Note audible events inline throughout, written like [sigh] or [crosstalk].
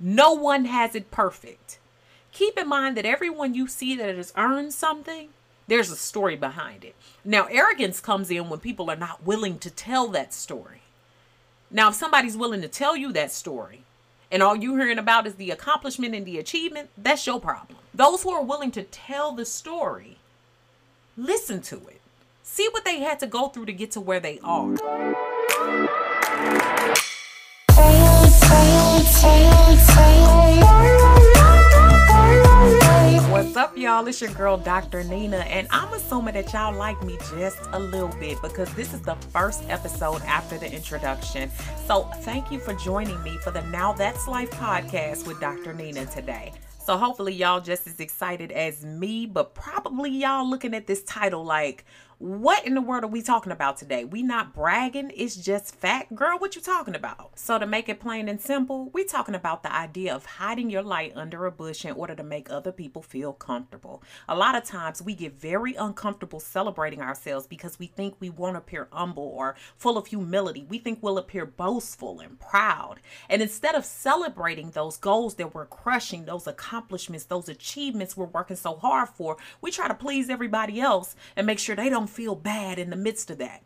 No one has it perfect. Keep in mind that everyone you see that has earned something, there's a story behind it. Now, arrogance comes in when people are not willing to tell that story. Now, if somebody's willing to tell you that story, and all you're hearing about is the accomplishment and the achievement, that's your problem. Those who are willing to tell the story, listen to it. See what they had to go through to get to where they are. What's up, y'all? It's your girl, Dr. Nina, and I'm assuming that y'all like me just a little bit because this is the first episode after the introduction. So, thank you for joining me for the Now That's Life podcast with Dr. Nina today. So, hopefully, y'all just as excited as me, but probably y'all looking at this title like, what in the world are we talking about today? We not bragging, it's just fact. Girl, what you talking about? So to make it plain and simple, we talking about the idea of hiding your light under a bush in order to make other people feel comfortable. A lot of times we get very uncomfortable celebrating ourselves because we think we won't appear humble or full of humility. We think we'll appear boastful and proud. And instead of celebrating those goals that we're crushing, those accomplishments, those achievements we're working so hard for, we try to please everybody else and make sure they don't feel bad in the midst of that.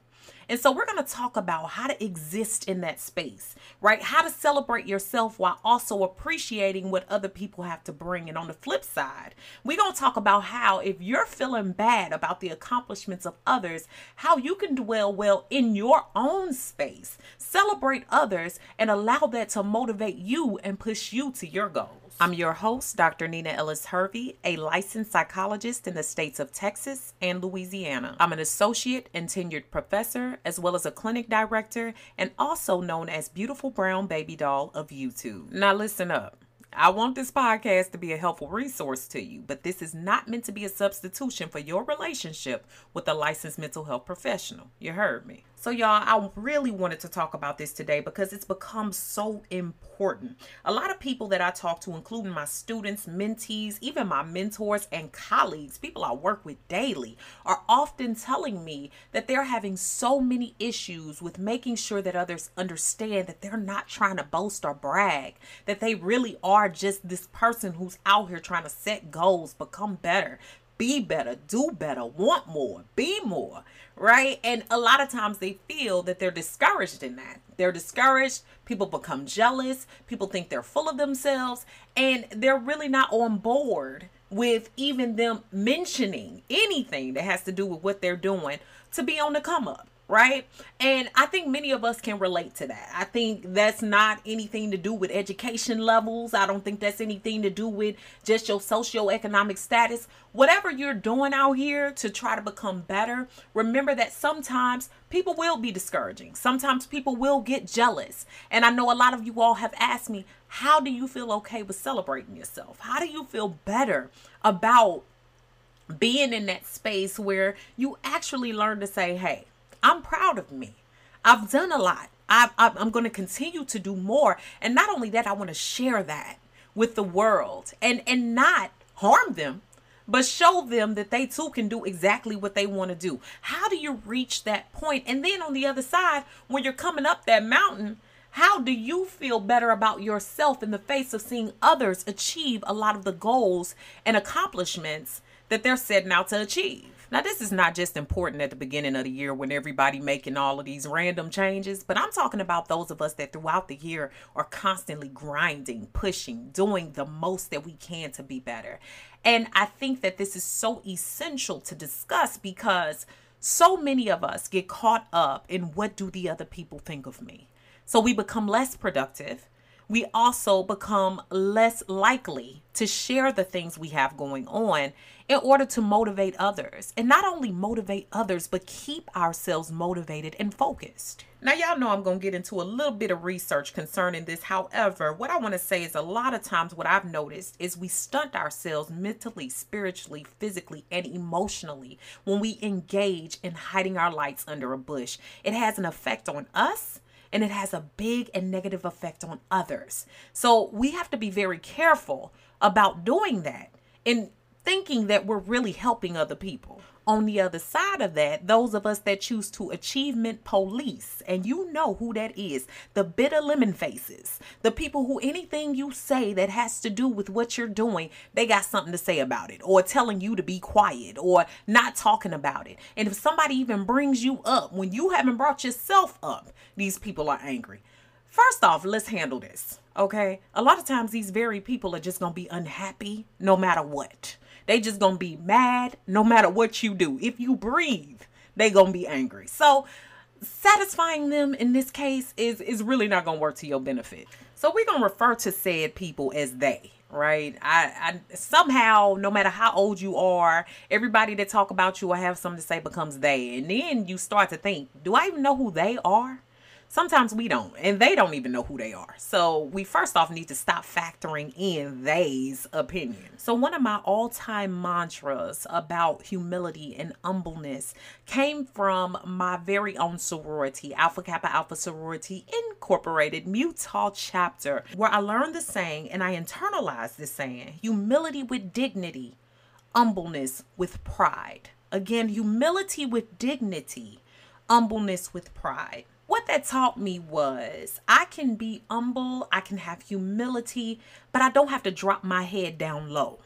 And so we're going to talk about how to exist in that space, right? How to celebrate yourself while also appreciating what other people have to bring. And on the flip side, we're going to talk about how if you're feeling bad about the accomplishments of others, how you can dwell well in your own space, celebrate others, and allow that to motivate you and push you to your goals. I'm your host, Dr. Nina Ellis Hervey, a licensed psychologist in the states of Texas and Louisiana. I'm an associate and tenured professor, as well as a clinic director, and also known as Beautiful Brown Baby Doll of YouTube. Now, listen up. I want this podcast to be a helpful resource to you, but this is not meant to be a substitution for your relationship with a licensed mental health professional. You heard me. So, y'all, I really wanted to talk about this today because it's become so important. A lot of people that I talk to, including my students, mentees, even my mentors and colleagues, people I work with daily, are often telling me that they're having so many issues with making sure that others understand that they're not trying to boast or brag, that they really are just this person who's out here trying to set goals, become better, be better, do better, want more, be more, right? And a lot of times they feel that they're discouraged in that. They're discouraged, people become jealous, people think they're full of themselves, and they're really not on board with even them mentioning anything that has to do with what they're doing to be on the come up right? And I think many of us can relate to that. I think that's not anything to do with education levels. I don't think that's anything to do with just your socioeconomic status. Whatever you're doing out here to try to become better, remember that sometimes people will be discouraging. Sometimes people will get jealous. And I know a lot of you all have asked me, how do you feel okay with celebrating yourself? How do you feel better about being in that space where you actually learn to say, hey, I'm proud of me. I've done a lot. I, am going to continue to do more. And not only that, I want to share that with the world and, and not harm them, but show them that they too can do exactly what they want to do. How do you reach that point? And then on the other side, when you're coming up that mountain, how do you feel better about yourself in the face of seeing others achieve a lot of the goals and accomplishments that they're setting out to achieve? Now, this is not just important at the beginning of the year when everybody making all of these random changes, but I'm talking about those of us that throughout the year are constantly grinding, pushing, doing the most that we can to be better. And I think that this is so essential to discuss because so many of us get caught up in what do the other people think of me. So we become less productive we also become less likely to share the things we have going on in order to motivate others. And not only motivate others, but keep ourselves motivated and focused. Now, y'all know I'm going to get into a little bit of research concerning this. However, what I want to say is a lot of times what I've noticed is we stunt ourselves mentally, spiritually, physically, and emotionally when we engage in hiding our lights under a bush. It has an effect on us and it has a big and negative effect on others. So we have to be very careful about doing that and thinking that we're really helping other people. On the other side of that, those of us that choose to achievement police, and you know who that is the bitter lemon faces, the people who anything you say that has to do with what you're doing, they got something to say about it, or telling you to be quiet, or not talking about it. And if somebody even brings you up when you haven't brought yourself up, these people are angry. First off, let's handle this, okay? A lot of times, these very people are just gonna be unhappy no matter what. They just gonna be mad no matter what you do. If you breathe, they gonna be angry. So satisfying them in this case is is really not gonna work to your benefit. So we're gonna refer to said people as they, right? I, I somehow, no matter how old you are, everybody that talk about you or have something to say becomes they, and then you start to think, do I even know who they are? Sometimes we don't, and they don't even know who they are. So we first off need to stop factoring in they's opinion. So one of my all-time mantras about humility and humbleness came from my very own sorority, Alpha Kappa Alpha Sorority Incorporated, Mutah chapter, where I learned the saying and I internalized the saying: humility with dignity, humbleness with pride. Again, humility with dignity, humbleness with pride what that taught me was I can be humble, I can have humility, but I don't have to drop my head down low.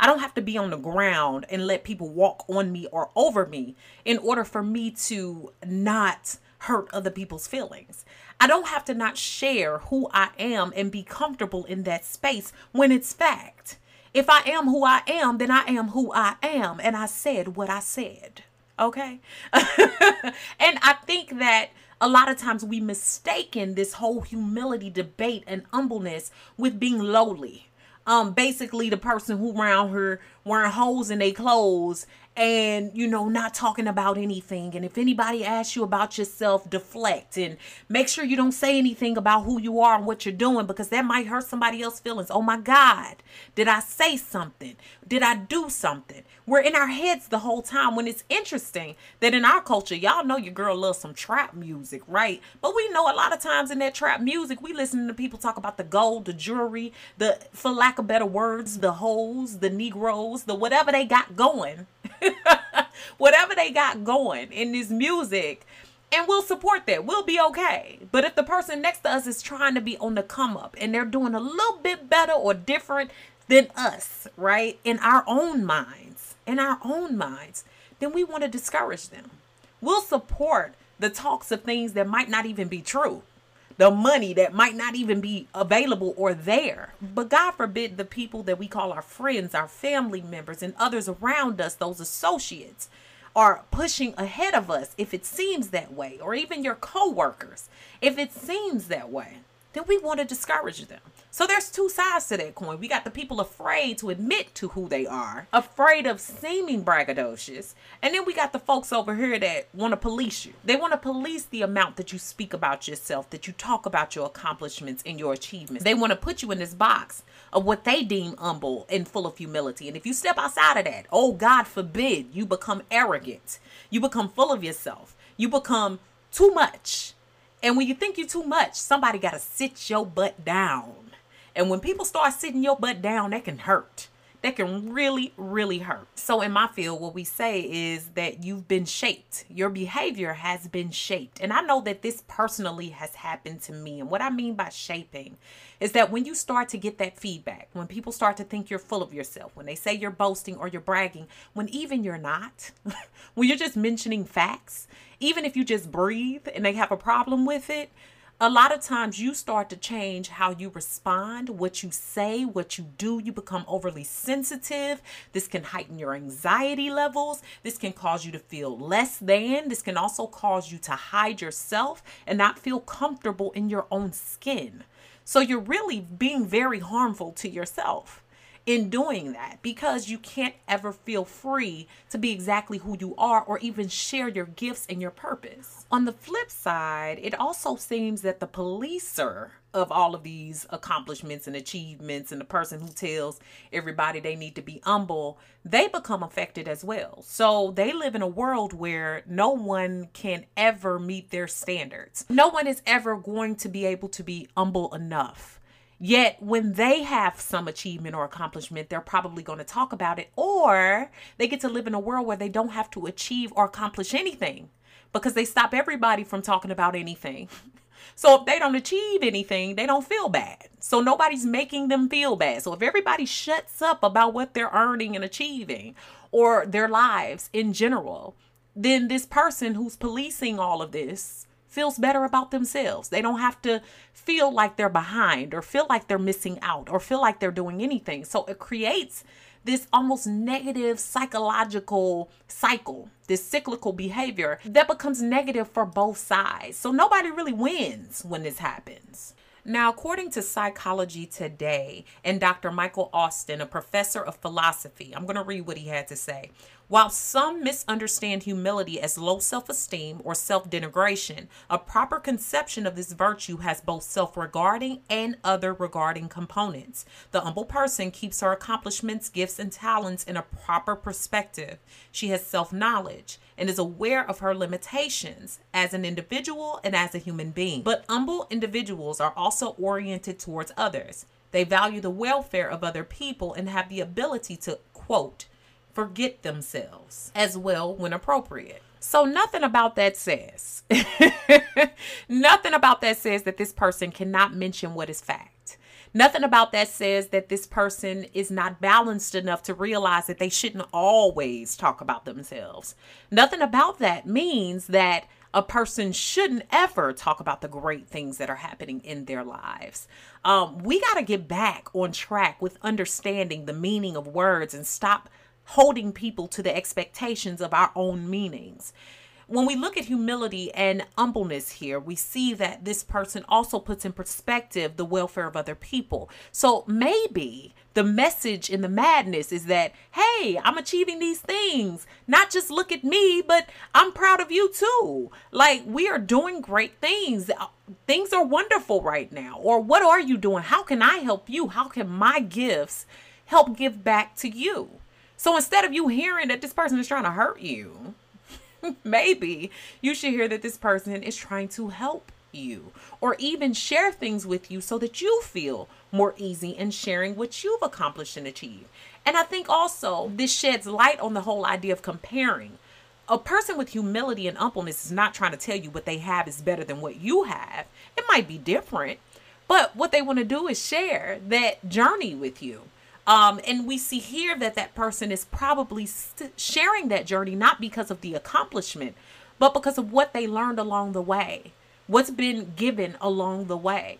I don't have to be on the ground and let people walk on me or over me in order for me to not hurt other people's feelings. I don't have to not share who I am and be comfortable in that space when it's fact. If I am who I am, then I am who I am. And I said what I said. Okay. [laughs] and I think that a lot of times we mistaken this whole humility debate and humbleness with being lowly. Um, basically the person who around her wearing holes in their clothes and you know not talking about anything. And if anybody asks you about yourself deflect and make sure you don't say anything about who you are and what you're doing because that might hurt somebody else's feelings. Oh my god. Did i say something? Did i do something? We're in our heads the whole time when it's interesting that in our culture y'all know your girl loves some trap music right? But we know a lot of times in that trap music we listen to people talk about the gold the jewelry the for lack of better words the hoes the negroes the whatever they got going [laughs] whatever they got going in this music and we'll support that. We'll be okay. But if the person next to us is trying to be on the come up and they're doing a little bit better or different than us, right? In our own minds, in our own minds, then we want to discourage them. We'll support the talks of things that might not even be true the money that might not even be available or there. But God forbid the people that we call our friends, our family members, and others around us, those associates, are pushing ahead of us if it seems that way, or even your coworkers, if it seems that way, then we want to discourage them. So there's two sides to that coin. We got the people afraid to admit to who they are, afraid of seeming braggadocious. And then we got the folks over here that want to police you. They want to police the amount that you speak about yourself, that you talk about your accomplishments and your achievements. They want to put you in this box of what they deem humble and full of humility. And if you step outside of that, oh God forbid, you become arrogant. You become full of yourself. You become too much. And when you think you're too much, somebody got to sit your butt down and when people start sitting your butt down, that can hurt. That can really, really hurt. So, in my field, what we say is that you've been shaped. Your behavior has been shaped. And I know that this personally has happened to me. And what I mean by shaping is that when you start to get that feedback, when people start to think you're full of yourself, when they say you're boasting or you're bragging, when even you're not, [laughs] when you're just mentioning facts, even if you just breathe and they have a problem with it, a lot of times you start to change how you respond, what you say, what you do. You become overly sensitive. This can heighten your anxiety levels. This can cause you to feel less than. This can also cause you to hide yourself and not feel comfortable in your own skin. So you're really being very harmful to yourself in doing that because you can't ever feel free to be exactly who you are or even share your gifts and your purpose. On the flip side, it also seems that the policer of all of these accomplishments and achievements and the person who tells everybody they need to be humble, they become affected as well. So they live in a world where no one can ever meet their standards. No one is ever going to be able to be humble enough Yet, when they have some achievement or accomplishment, they're probably going to talk about it, or they get to live in a world where they don't have to achieve or accomplish anything because they stop everybody from talking about anything. [laughs] So if they don't achieve anything, they don't feel bad. So nobody's making them feel bad. So if everybody shuts up about what they're earning and achieving or their lives in general, then this person who's policing all of this feels better about themselves. They don't have to feel like they're behind or feel like they're missing out or feel like they're doing anything. So it creates this almost negative psychological cycle, this cyclical behavior that becomes negative for both sides. So nobody really wins when this happens. Now, according to Psychology Today and Dr. Michael Austin, a professor of philosophy, I'm going to read what he had to say. While some misunderstand humility as low self esteem or self denigration, a proper conception of this virtue has both self regarding and other regarding components. The humble person keeps her accomplishments, gifts, and talents in a proper perspective. She has self knowledge and is aware of her limitations as an individual and as a human being. But humble individuals are also oriented towards others. They value the welfare of other people and have the ability to, quote, forget themselves as well when appropriate. So, nothing about that says, [laughs] nothing about that says that this person cannot mention what is fact. Nothing about that says that this person is not balanced enough to realize that they shouldn't always talk about themselves. Nothing about that means that a person shouldn't ever talk about the great things that are happening in their lives. Um, we got to get back on track with understanding the meaning of words and stop holding people to the expectations of our own meanings. When we look at humility and humbleness here, we see that this person also puts in perspective the welfare of other people. So maybe the message in the madness is that, hey, I'm achieving these things. Not just look at me, but I'm proud of you too. Like, we are doing great things. Things are wonderful right now. Or what are you doing? How can I help you? How can my gifts help give back to you? So instead of you hearing that this person is trying to hurt you, [laughs] maybe you should hear that this person is trying to help you or even share things with you so that you feel more easy in sharing what you've accomplished and achieved. And I think also this sheds light on the whole idea of comparing. A person with humility and humbleness is not trying to tell you what they have is better than what you have. It might be different, but what they want to do is share that journey with you. Um, and we see here that that person is probably st- sharing that journey not because of the accomplishment, but because of what they learned along the way, what's been given along the way.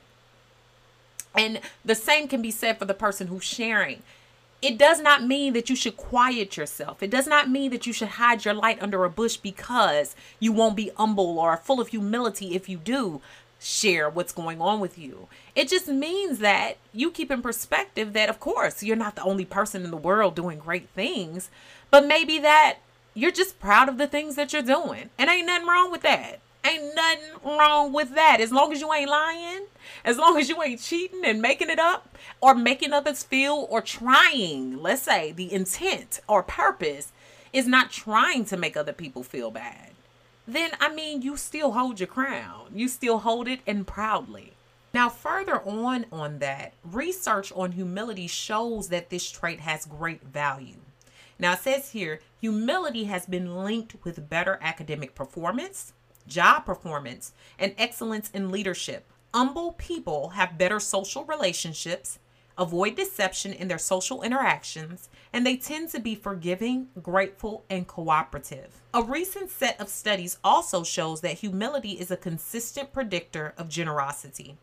And the same can be said for the person who's sharing. It does not mean that you should quiet yourself. It does not mean that you should hide your light under a bush because you won't be humble or full of humility if you do share what's going on with you. It just means that you keep in perspective that, of course, you're not the only person in the world doing great things, but maybe that you're just proud of the things that you're doing. And ain't nothing wrong with that. Ain't nothing wrong with that. As long as you ain't lying, as long as you ain't cheating and making it up or making others feel or trying, let's say the intent or purpose is not trying to make other people feel bad then I mean, you still hold your crown. You still hold it and proudly. Now, further on on that, research on humility shows that this trait has great value. Now, it says here humility has been linked with better academic performance, job performance, and excellence in leadership. Humble people have better social relationships, avoid deception in their social interactions, and they tend to be forgiving, grateful, and cooperative. A recent set of studies also shows that humility is a consistent predictor of generosity.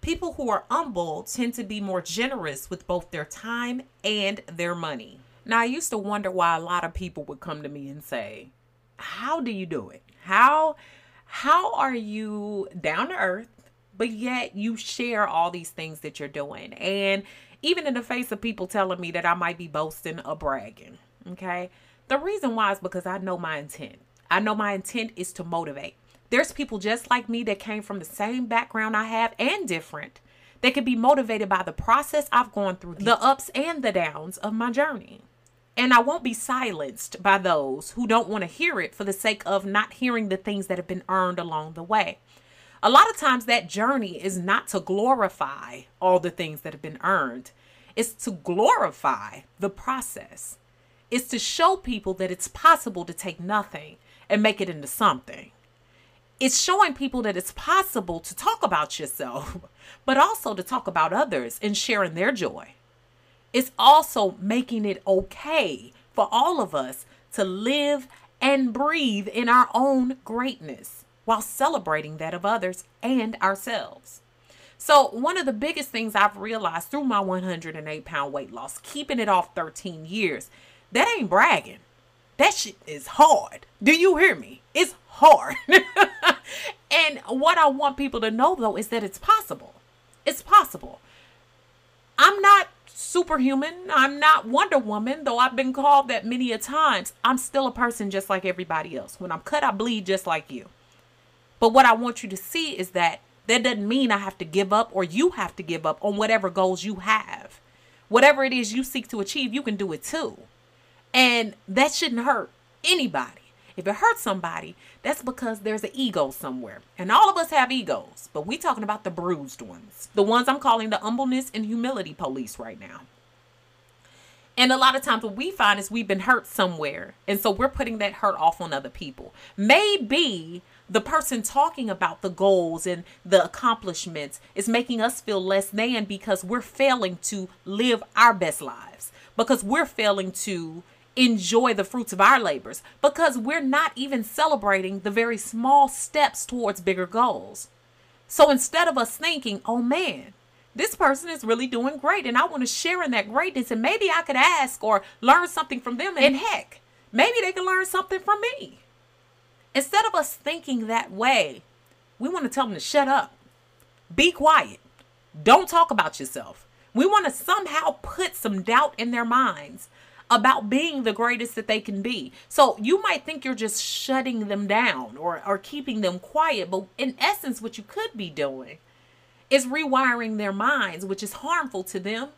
People who are humble tend to be more generous with both their time and their money. Now, I used to wonder why a lot of people would come to me and say, "How do you do it? How how are you down to earth but yet you share all these things that you're doing. And even in the face of people telling me that I might be boasting or bragging, okay? The reason why is because I know my intent. I know my intent is to motivate. There's people just like me that came from the same background I have and different. They could be motivated by the process I've gone through, the ups and the downs of my journey. And I won't be silenced by those who don't want to hear it for the sake of not hearing the things that have been earned along the way. A lot of times, that journey is not to glorify all the things that have been earned, it's to glorify the process. It's to show people that it's possible to take nothing and make it into something. It's showing people that it's possible to talk about yourself, [laughs] but also to talk about others and sharing their joy. It's also making it okay for all of us to live and breathe in our own greatness while celebrating that of others and ourselves. So, one of the biggest things I've realized through my 108 pound weight loss, keeping it off 13 years, that ain't bragging. That shit is hard. Do you hear me? It's hard. [laughs] and what I want people to know though is that it's possible. It's possible. I'm not superhuman. I'm not Wonder Woman, though I've been called that many a times. I'm still a person just like everybody else. When I'm cut, I bleed just like you. But what I want you to see is that that doesn't mean I have to give up or you have to give up on whatever goals you have. Whatever it is you seek to achieve, you can do it too. And that shouldn't hurt anybody. If it hurts somebody, that's because there's an ego somewhere. And all of us have egos, but we talking about the bruised ones. The ones I'm calling the humbleness and humility police right now. And a lot of times what we find is we've been hurt somewhere. And so we're putting that hurt off on other people. Maybe the person talking about the goals and the accomplishments is making us feel less than because we're failing to live our best lives, because we're failing to enjoy the fruits of our labors because we're not even celebrating the very small steps towards bigger goals. So instead of us thinking, oh man, this person is really doing great and I want to share in that greatness and maybe I could ask or learn something from them and heck, maybe they can learn something from me. Instead of us thinking that way, we want to tell them to shut up. Be quiet. Don't talk about yourself. We want to somehow put some doubt in their minds about being the greatest that they can be. So you might think you're just shutting them down or, or keeping them quiet, but in essence, what you could be doing is rewiring their minds, which is harmful to them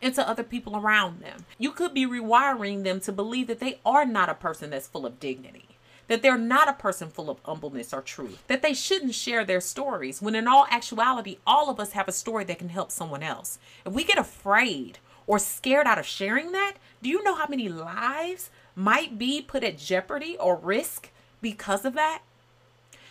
and to other people around them. You could be rewiring them to believe that they are not a person that's full of dignity. That they're not a person full of humbleness or truth. That they shouldn't share their stories when, in all actuality, all of us have a story that can help someone else. If we get afraid or scared out of sharing that, do you know how many lives might be put at jeopardy or risk because of that?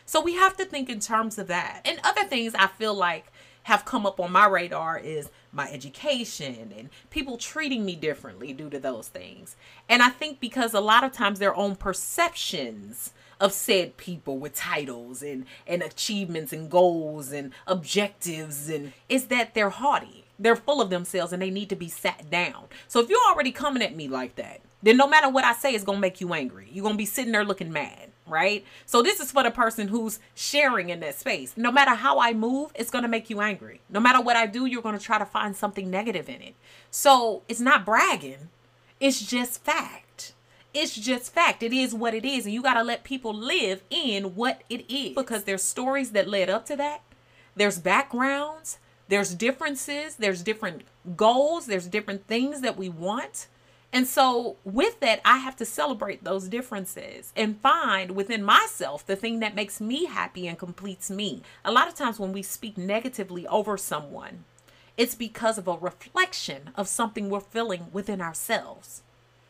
So we have to think in terms of that. And other things I feel like have come up on my radar is my education and people treating me differently due to those things. And I think because a lot of times their own perceptions of said people with titles and, and achievements and goals and objectives and is that they're haughty they're full of themselves and they need to be sat down. So if you're already coming at me like that, then no matter what I say it's to make you angry. You're to be sitting there looking mad, right? So this is for the person who's sharing in that space. No matter how I move, it's going to make you angry. No matter what I do, you're going to try to find something negative in it. So it's not bragging. It's just fact. It's just fact. It is what it is. And you got to let people live in what it is because there's stories that led up to that. There's backgrounds there's differences, there's different goals, there's different things that we want. And so, with that, I have to celebrate those differences and find within myself the thing that makes me happy and completes me. A lot of times, when we speak negatively over someone, it's because of a reflection of something we're feeling within ourselves.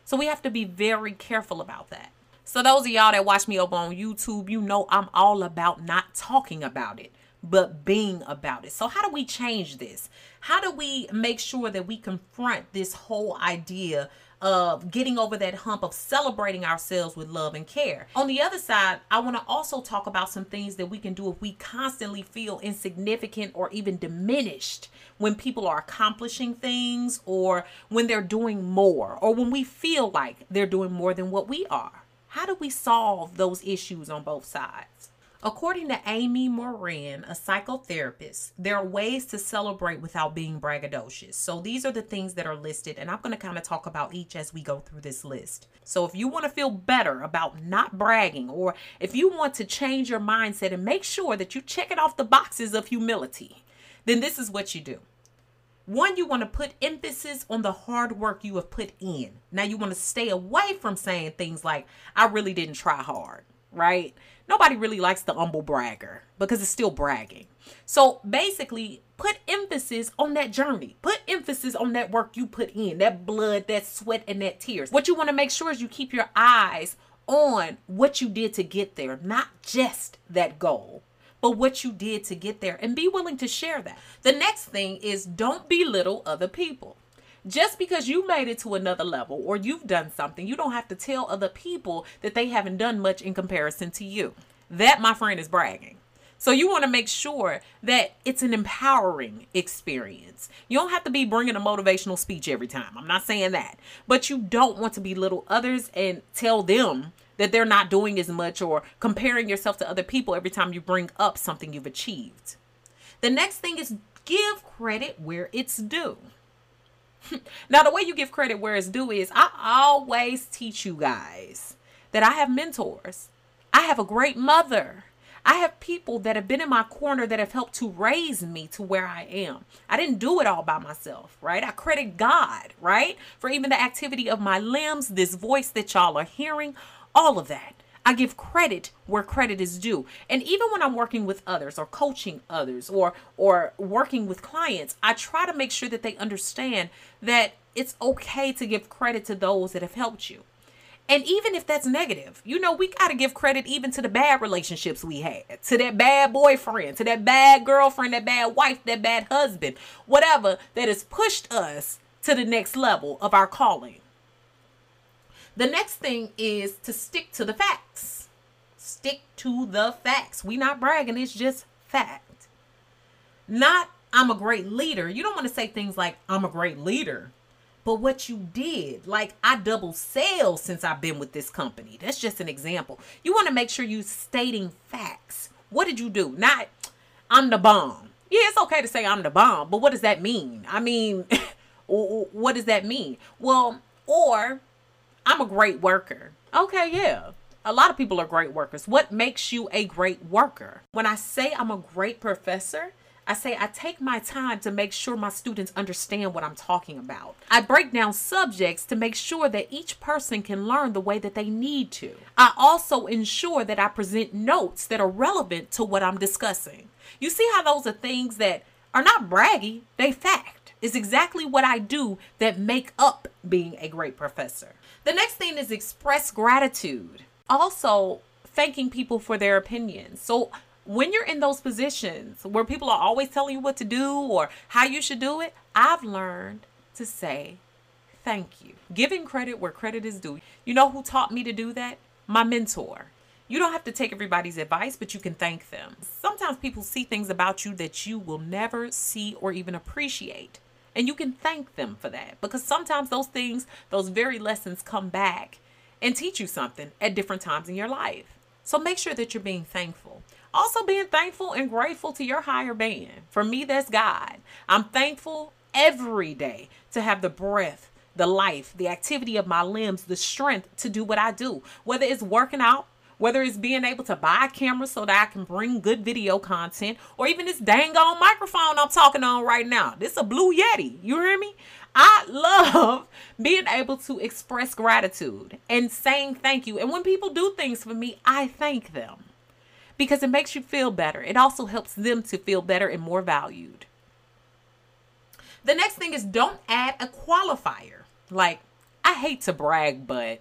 So, we have to be very careful about that. So, those of y'all that watch me over on YouTube, you know I'm all about not talking about it but being about it. So, how do we change this? How do we make sure that we confront this whole idea of getting over that hump of celebrating ourselves with love and care? On the other side, I want to also talk about some things that we can do if we constantly feel insignificant or even diminished when people are accomplishing things or when they're doing more or when we feel like they're doing more than what we are. How do we solve those issues on both sides? According to Amy Morin, a psychotherapist, there are ways to celebrate without being braggadocious. So these are the things that are listed, and I'm going to kind of talk about each as we go through this list. So if you want to feel better about not bragging, or if you want to change your mindset and make sure that you check it off the boxes of humility, then this is what you do. One, you want to put emphasis on the hard work you have put in. Now, you want to stay away from saying things like, I really didn't try hard right? Nobody really likes the humble bragger because it's still bragging. So basically, put emphasis on that journey. Put emphasis on that work you put in, that blood, that sweat, and that tears. What you want to make sure is you keep your eyes on what you did to get there, not just that goal, but what you did to get there, and be willing to share that. The next thing is don't belittle other people. Just because you made it to another level or you've done something, you don't have to tell other people that they haven't done much in comparison to you. That, my friend, is bragging. So you want to make sure that it's an empowering experience. You don't have to be bringing a motivational speech every time. I'm not saying that. But you don't want to belittle others and tell them that they're not doing as much or comparing yourself to other people every time you bring up something you've achieved. The next thing is give credit where it's due. [laughs] now, the way you give credit where it's due is I always teach you guys that I have mentors. I have a great mother. I have people that have been in my corner that have helped to raise me to where I am. I didn't do it all by myself, right? I credit God, right? For even the activity of my limbs, this voice that y'all are hearing, all of that. I give credit where credit is due. And even when I'm working with others or coaching others or or working with clients, I try to make sure that they understand that it's okay to give credit to those that have helped you. And even if that's negative, you know, we got to give credit even to the bad relationships we had, to that bad boyfriend, to that bad girlfriend, that bad wife, that bad husband, whatever that has pushed us to the next level of our calling. The next thing is to stick to the facts. Stick to the facts. We not bragging, it's just fact. Not I'm a great leader. You don't want to say things like I'm a great leader. But what you did, like I double sales since I've been with this company. That's just an example. You want to make sure you stating facts. What did you do? Not I'm the bomb. Yeah, it's okay to say I'm the bomb, but what does that mean? I mean, [laughs] what does that mean? Well, or I'm a great worker. Okay, yeah. A lot of people are great workers. What makes you a great worker? When I say I'm a great professor, I say I take my time to make sure my students understand what I'm talking about. I break down subjects to make sure that each person can learn the way that they need to. I also ensure that I present notes that are relevant to what I'm discussing. You see how those are things that are not braggy, they fact. It's exactly what I do that make up being a great professor. The next thing is express gratitude. Also, thanking people for their opinions. So, when you're in those positions where people are always telling you what to do or how you should do it, I've learned to say thank you. Giving credit where credit is due. You know who taught me to do that? My mentor. You don't have to take everybody's advice, but you can thank them. Sometimes people see things about you that you will never see or even appreciate. And you can thank them for that because sometimes those things, those very lessons come back and teach you something at different times in your life. So make sure that you're being thankful. Also, being thankful and grateful to your higher being. For me, that's God. I'm thankful every day to have the breath, the life, the activity of my limbs, the strength to do what I do. Whether it's working out, whether it's being able to buy a camera so that I can bring good video content, or even this dang on microphone I'm talking on right now. This is a Blue Yeti. You hear me? I love [laughs] being able to express gratitude and saying thank you. And when people do things for me, I thank them because it makes you feel better. It also helps them to feel better and more valued. The next thing is don't add a qualifier. Like, I hate to brag, but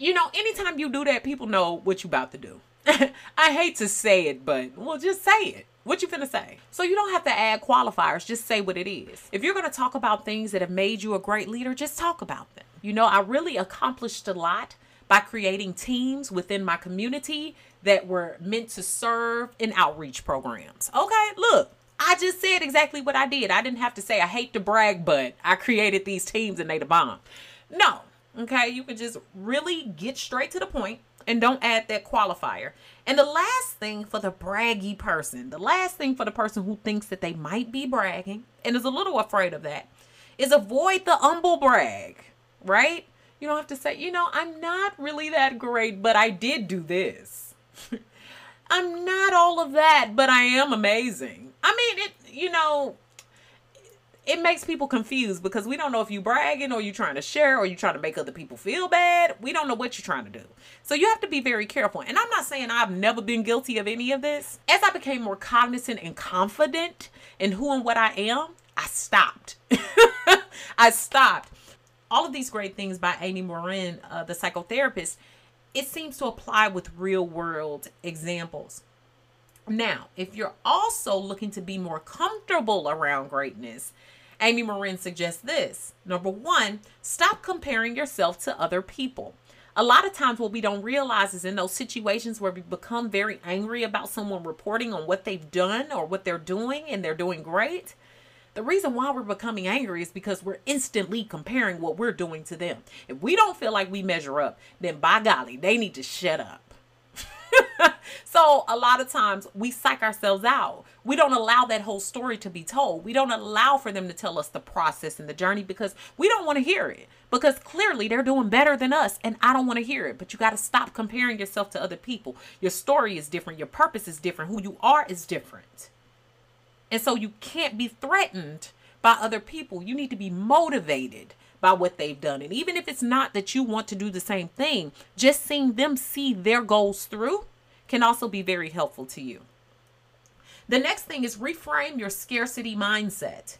you know, anytime you do that, people know what you about to do. [laughs] I hate to say it, but well, just say it. What you finna say? So you don't have to add qualifiers, just say what it is. If you're gonna talk about things that have made you a great leader, just talk about them. You know, I really accomplished a lot by creating teams within my community that were meant to serve in outreach programs. Okay, look, I just said exactly what I did. I didn't have to say I hate to brag, but I created these teams and they the bomb. No, Okay, you can just really get straight to the point and don't add that qualifier. And the last thing for the braggy person, the last thing for the person who thinks that they might be bragging and is a little afraid of that, is avoid the humble brag, right? You don't have to say, you know, I'm not really that great, but I did do this. [laughs] I'm not all of that, but I am amazing. I mean, it, you know, it makes people confused because we don't know if you bragging or you trying to share or you trying to make other people feel bad. We don't know what you're trying to do. So you have to be very careful. And I'm not saying I've never been guilty of any of this. As I became more cognizant and confident in who and what I am, I stopped. [laughs] I stopped. All of these great things by Amy Morin, uh, the psychotherapist, it seems to apply with real world examples. Now, if you're also looking to be more comfortable around greatness, Amy Morin suggests this. Number one, stop comparing yourself to other people. A lot of times, what we don't realize is in those situations where we become very angry about someone reporting on what they've done or what they're doing and they're doing great. The reason why we're becoming angry is because we're instantly comparing what we're doing to them. If we don't feel like we measure up, then by golly, they need to shut up. [laughs] so a lot of times we psych ourselves out. We don't allow that whole story to be told. We don't allow for them to tell us the process and the journey because we don't want to hear it. Because clearly they're doing better than us and I don't want to hear it. But you got to stop comparing yourself to other people. Your story is different, your purpose is different, who you are is different. And so you can't be threatened by other people. You need to be motivated by what they've done. And even if it's not that you want to do the same thing, just seeing them see their goals through can also be very helpful to you. The next thing is reframe your scarcity mindset.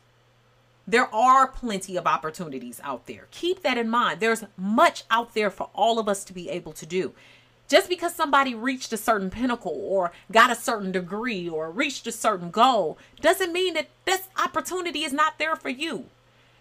There are plenty of opportunities out there. Keep that in mind. There's much out there for all of us to be able to do. Just because somebody reached a certain pinnacle or got a certain degree or reached a certain goal doesn't mean that this opportunity is not there for you.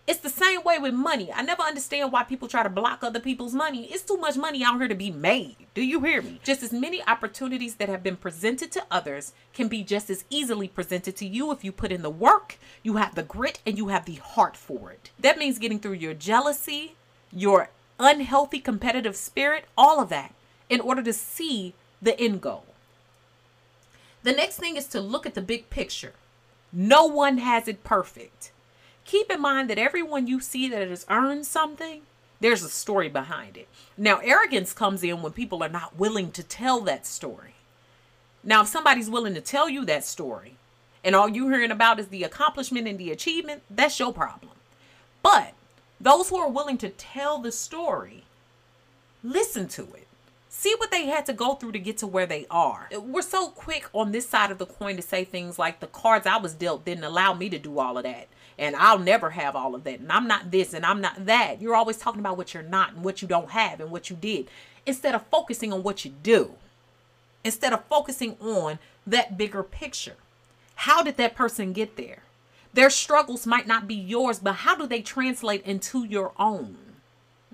It's the same way with money. I never understand why people try to block other people's money. It's too much money out here to be made. Do you hear me? Just as many opportunities that have been presented to others can be just as easily presented to you if you put in the work, you have the grit, and you have the heart for it. That means getting through your jealousy, your unhealthy competitive spirit, all of that in order to see the end goal. The next thing is to look at the big picture. No one has it perfect. Keep in mind that everyone you see that has earned something, there's a story behind it. Now, arrogance comes in when people are not willing to tell that story. Now, if somebody's willing to tell you that story and all you're hearing about is the accomplishment and the achievement, that's your problem. But those who are willing to tell the story, listen to it. See what they had to go through to get to where they are. We're so quick on this side of the coin to say things like the cards I was dealt didn't allow me to do all of that and I'll never have all of that. And I'm not this and I'm not that. You're always talking about what you're not and what you don't have and what you did instead of focusing on what you do. Instead of focusing on that bigger picture. How did that person get there? Their struggles might not be yours, but how do they translate into your own?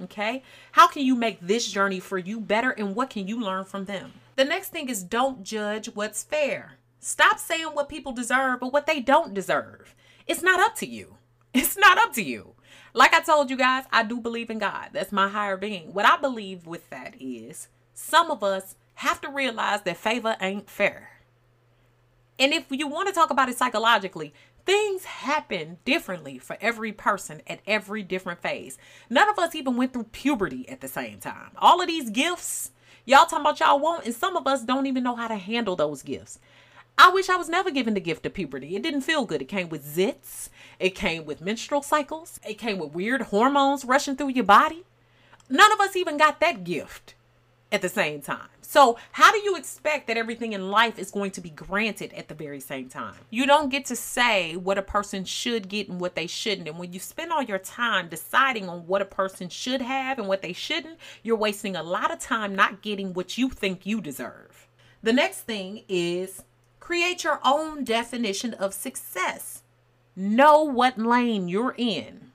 Okay? How can you make this journey for you better and what can you learn from them? The next thing is don't judge what's fair. Stop saying what people deserve or what they don't deserve. It's not up to you. [laughs] It's not up to you. Like I told you guys, I do believe in God. That's my higher being. What I believe with that is some of us have to realize that favor ain't fair. And if you want to talk about it psychologically, things happen differently for every person at every different phase. None of us even went through puberty at the same time. All of these gifts, y'all talking about y'all want, and some of us don't even know how to handle those gifts. I wish I was never given the gift of puberty. It didn't feel good. It came with zits. It came with menstrual cycles. It came with weird hormones rushing through your body. None of us even got that gift at the same time. So, how do you expect that everything in life is going to be granted at the very same time? You don't get to say what a person should get and what they shouldn't. And when you spend all your time deciding on what a person should have and what they shouldn't, you're wasting a lot of time not getting what you think you deserve. The next thing is Create your own definition of success. Know what lane you're in.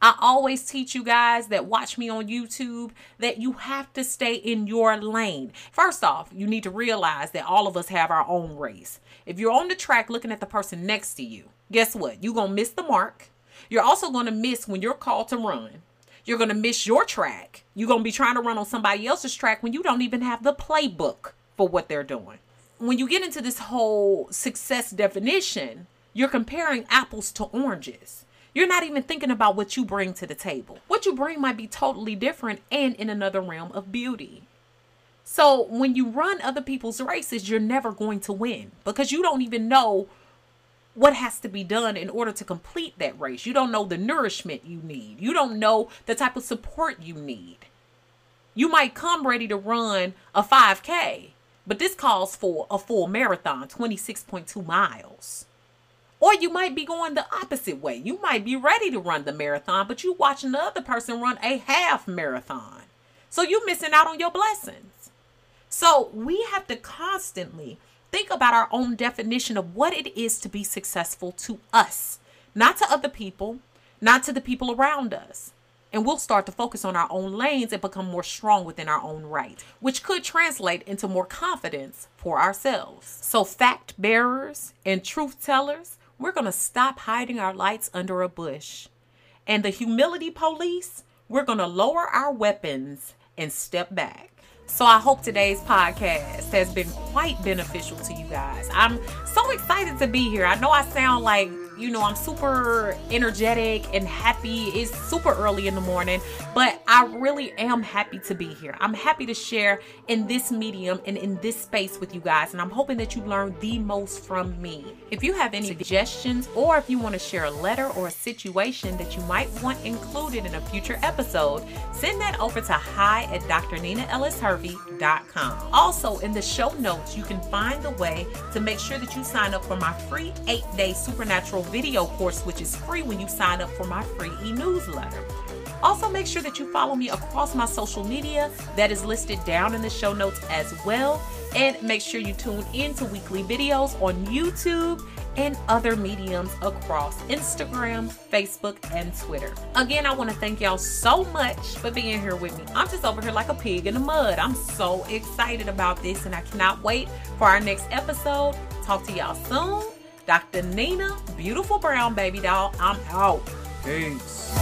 I always teach you guys that watch me on YouTube that you have to stay in your lane. First off, you need to realize that all of us have our own race. If you're on the track looking at the person next to you, guess what? You're going to miss the mark. You're also going to miss when you're called to run. You're going to miss your track. You're going to be trying to run on somebody else's track when you don't even have the playbook for what they're doing when you get into this whole success definition, you're comparing apples to oranges. You're not even thinking about what you bring to the table. What you bring might be totally different and in another realm of beauty. So when you run other people's races, you're never going to win because you don't even know what has to be done in order to complete that race. You don't know the nourishment you need. You don't know the type of support you need. You might come ready to run a 5K, but this calls for a full marathon, 26.2 miles. Or you might be going the opposite way. You might be ready to run the marathon, but you watching the other person run a half marathon. So you're missing out on your blessings. So we have to constantly think about our own definition of what it is to be successful to us, not to other people, not to the people around us. And we'll start to focus on our own lanes and become more strong within our own right, which could translate into more confidence for ourselves. So, fact bearers and truth tellers, we're going to stop hiding our lights under a bush. And the humility police, we're going to lower our weapons and step back. So I hope today's podcast has been quite beneficial to you guys. I'm so excited to be here. I know I sound like you know, I'm super energetic and happy. It's super early in the morning, but I really am happy to be here. I'm happy to share in this medium and in this space with you guys, and I'm hoping that you learn the most from me. If you have any suggestions or if you want to share a letter or a situation that you might want included in a future episode, send that over to hi at drninaellishervey.com. Also, in the show notes, you can find the way to make sure that you sign up for my free eight day supernatural video course, which is free when you sign up for my free e newsletter. Also, make sure that you follow me across my social media that is listed down in the show notes as well. And make sure you tune in to weekly videos on YouTube and other mediums across Instagram, Facebook, and Twitter. Again, I want to thank y'all so much for being here with me. I'm just over here like a pig in the mud. I'm so excited about this, and I cannot wait for our next episode. Talk to y'all soon. Dr. Nina, beautiful brown baby doll. I'm out. Peace.